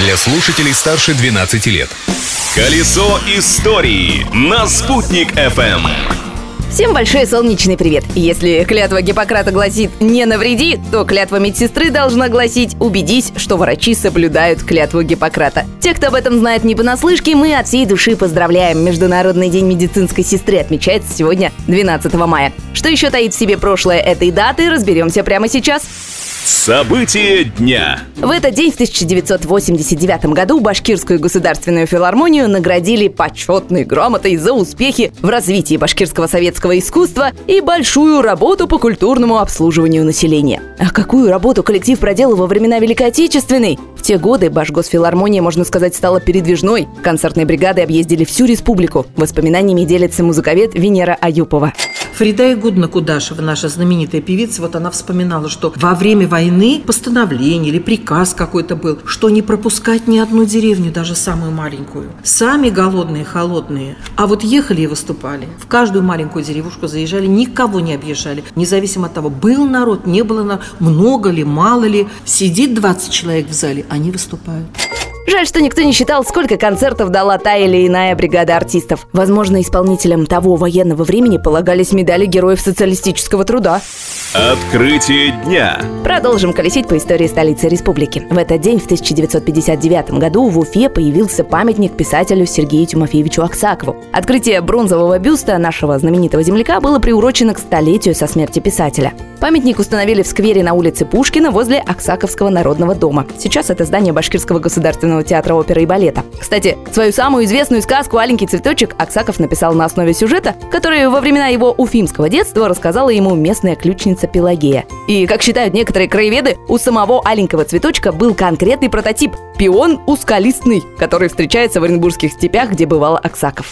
для слушателей старше 12 лет. Колесо истории на «Спутник FM. Всем большой солнечный привет! Если клятва Гиппократа гласит «не навреди», то клятва медсестры должна гласить «убедись, что врачи соблюдают клятву Гиппократа». Тех, кто об этом знает не понаслышке, мы от всей души поздравляем. Международный день медицинской сестры отмечается сегодня, 12 мая. Что еще таит в себе прошлое этой даты, разберемся прямо сейчас. События дня. В этот день, в 1989 году, Башкирскую государственную филармонию наградили почетной грамотой за успехи в развитии башкирского советского искусства и большую работу по культурному обслуживанию населения. А какую работу коллектив проделал во времена Великой Отечественной? В те годы Башгосфилармония, можно сказать, стала передвижной. Концертные бригады объездили всю республику. Воспоминаниями делится музыковед Венера Аюпова. Фрида Игудна Кудашева, наша знаменитая певица, вот она вспоминала, что во время войны постановление или приказ какой-то был, что не пропускать ни одну деревню, даже самую маленькую. Сами голодные, холодные. А вот ехали и выступали. В каждую маленькую деревушку заезжали, никого не объезжали. Независимо от того, был народ, не было народ, много ли, мало ли. Сидит 20 человек в зале, они выступают. Жаль, что никто не считал, сколько концертов дала та или иная бригада артистов. Возможно, исполнителям того военного времени полагались медали героев социалистического труда. Открытие дня. Продолжим колесить по истории столицы республики. В этот день, в 1959 году, в Уфе появился памятник писателю Сергею Тимофеевичу Аксакову. Открытие бронзового бюста нашего знаменитого земляка было приурочено к столетию со смерти писателя. Памятник установили в сквере на улице Пушкина возле Аксаковского народного дома. Сейчас это здание Башкирского государственного театра оперы и балета. Кстати, свою самую известную сказку «Аленький цветочек» Аксаков написал на основе сюжета, который во времена его уфимского детства рассказала ему местная ключница Пелагея. И, как считают некоторые краеведы, у самого аленького цветочка был конкретный прототип – пион ускалистный, который встречается в Оренбургских степях, где бывал Аксаков.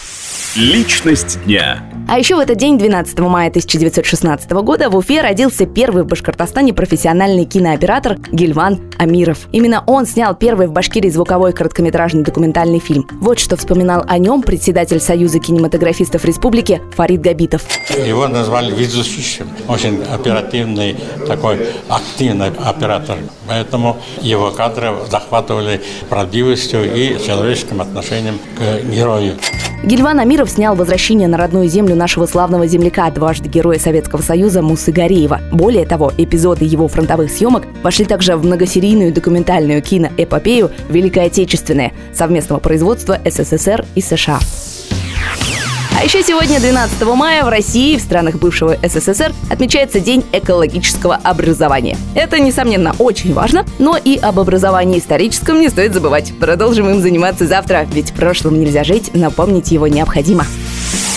Личность дня. А еще в этот день, 12 мая 1916 года, в Уфе родился первый в Башкортостане профессиональный кинооператор Гильван Амиров. Именно он снял первый в Башкирии звуковой короткометражный документальный фильм. Вот что вспоминал о нем председатель Союза кинематографистов республики Фарид Габитов. Его назвали везущим, очень оперативный, такой активный оператор. Поэтому его кадры захватывали правдивостью и человеческим отношением к герою. Гильван Амиров снял «Возвращение на родную землю» нашего славного земляка, дважды Героя Советского Союза Мусы Гореева. Более того, эпизоды его фронтовых съемок вошли также в многосерийную документальную киноэпопею «Великая Отечественная» совместного производства СССР и США. А еще сегодня, 12 мая, в России в странах бывшего СССР отмечается День экологического образования. Это, несомненно, очень важно, но и об образовании историческом не стоит забывать. Продолжим им заниматься завтра, ведь в прошлом нельзя жить, напомнить его необходимо.